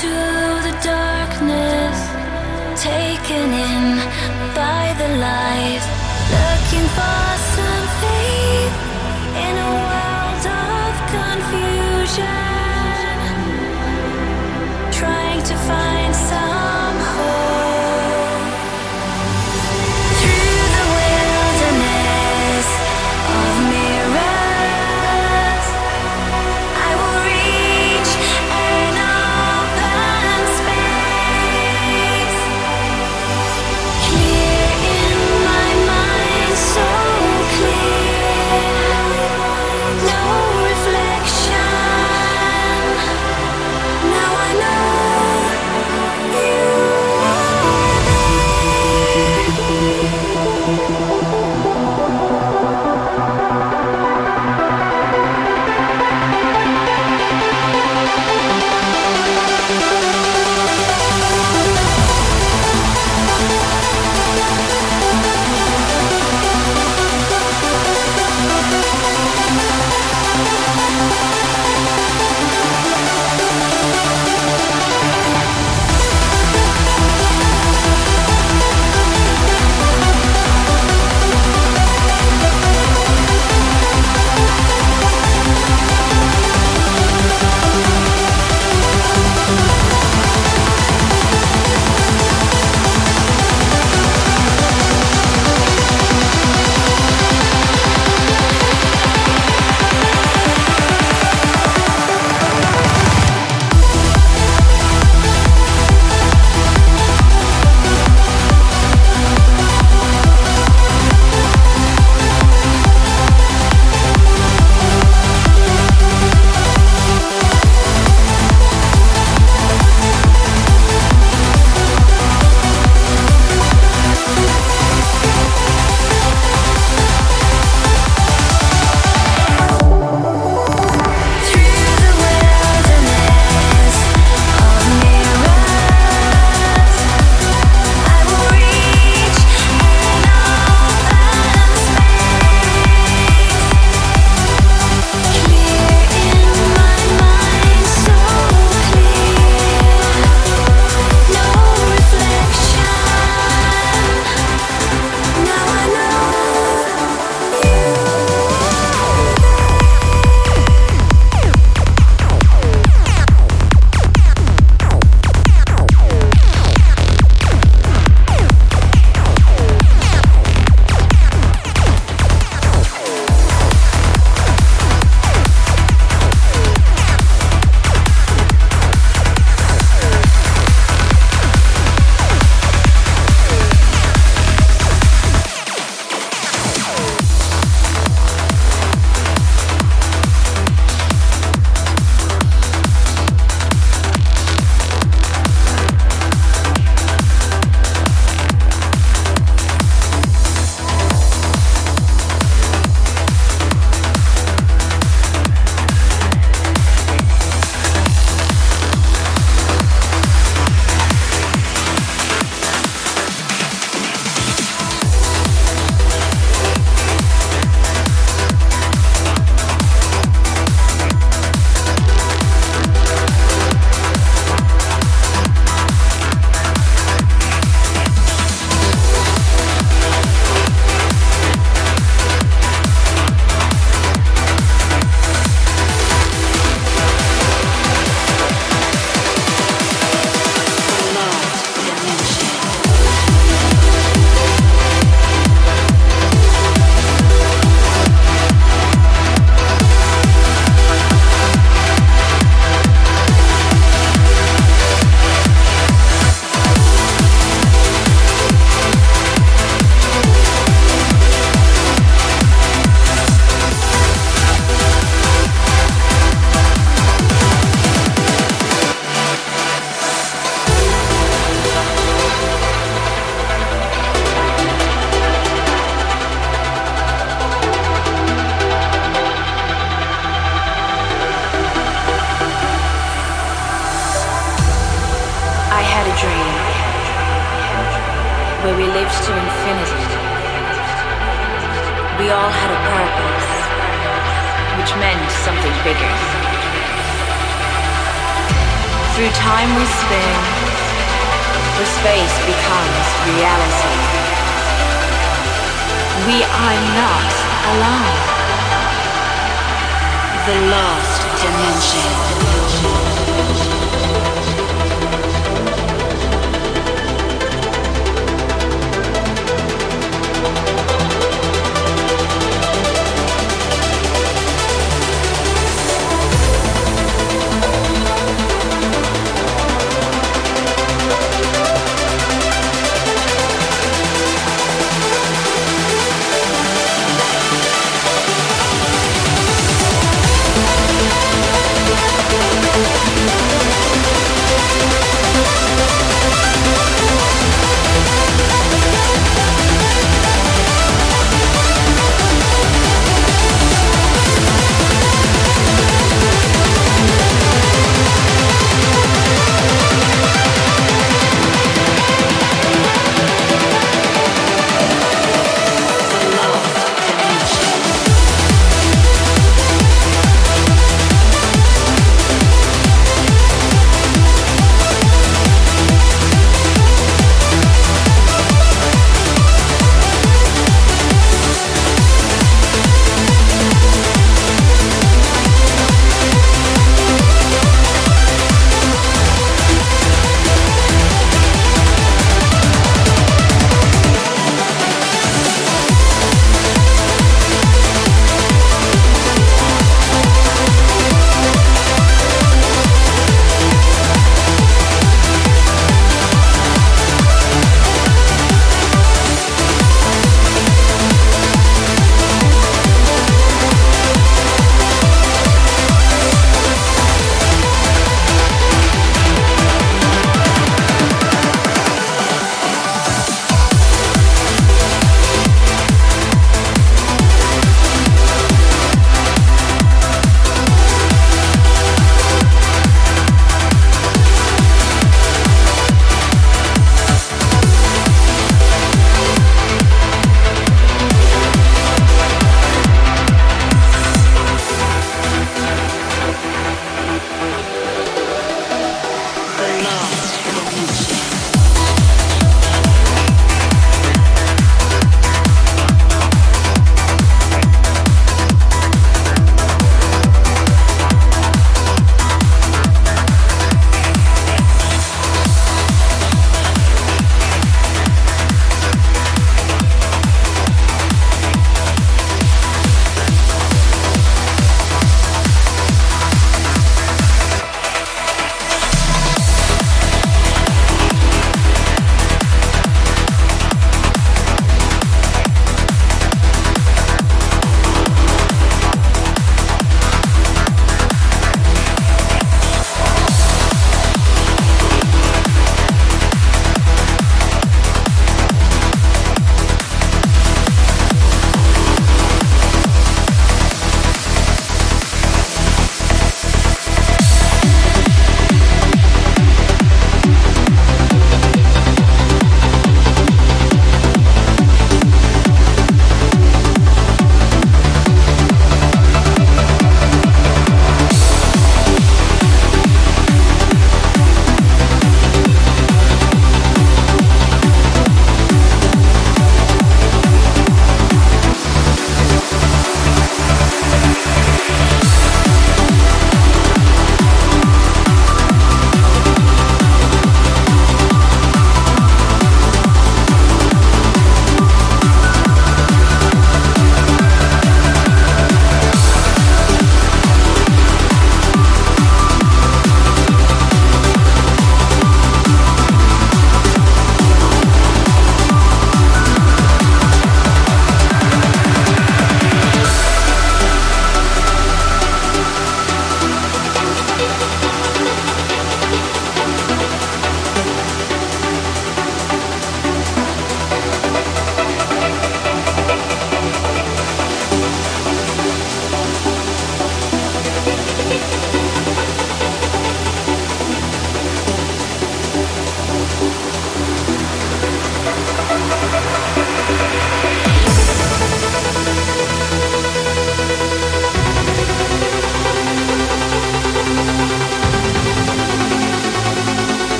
to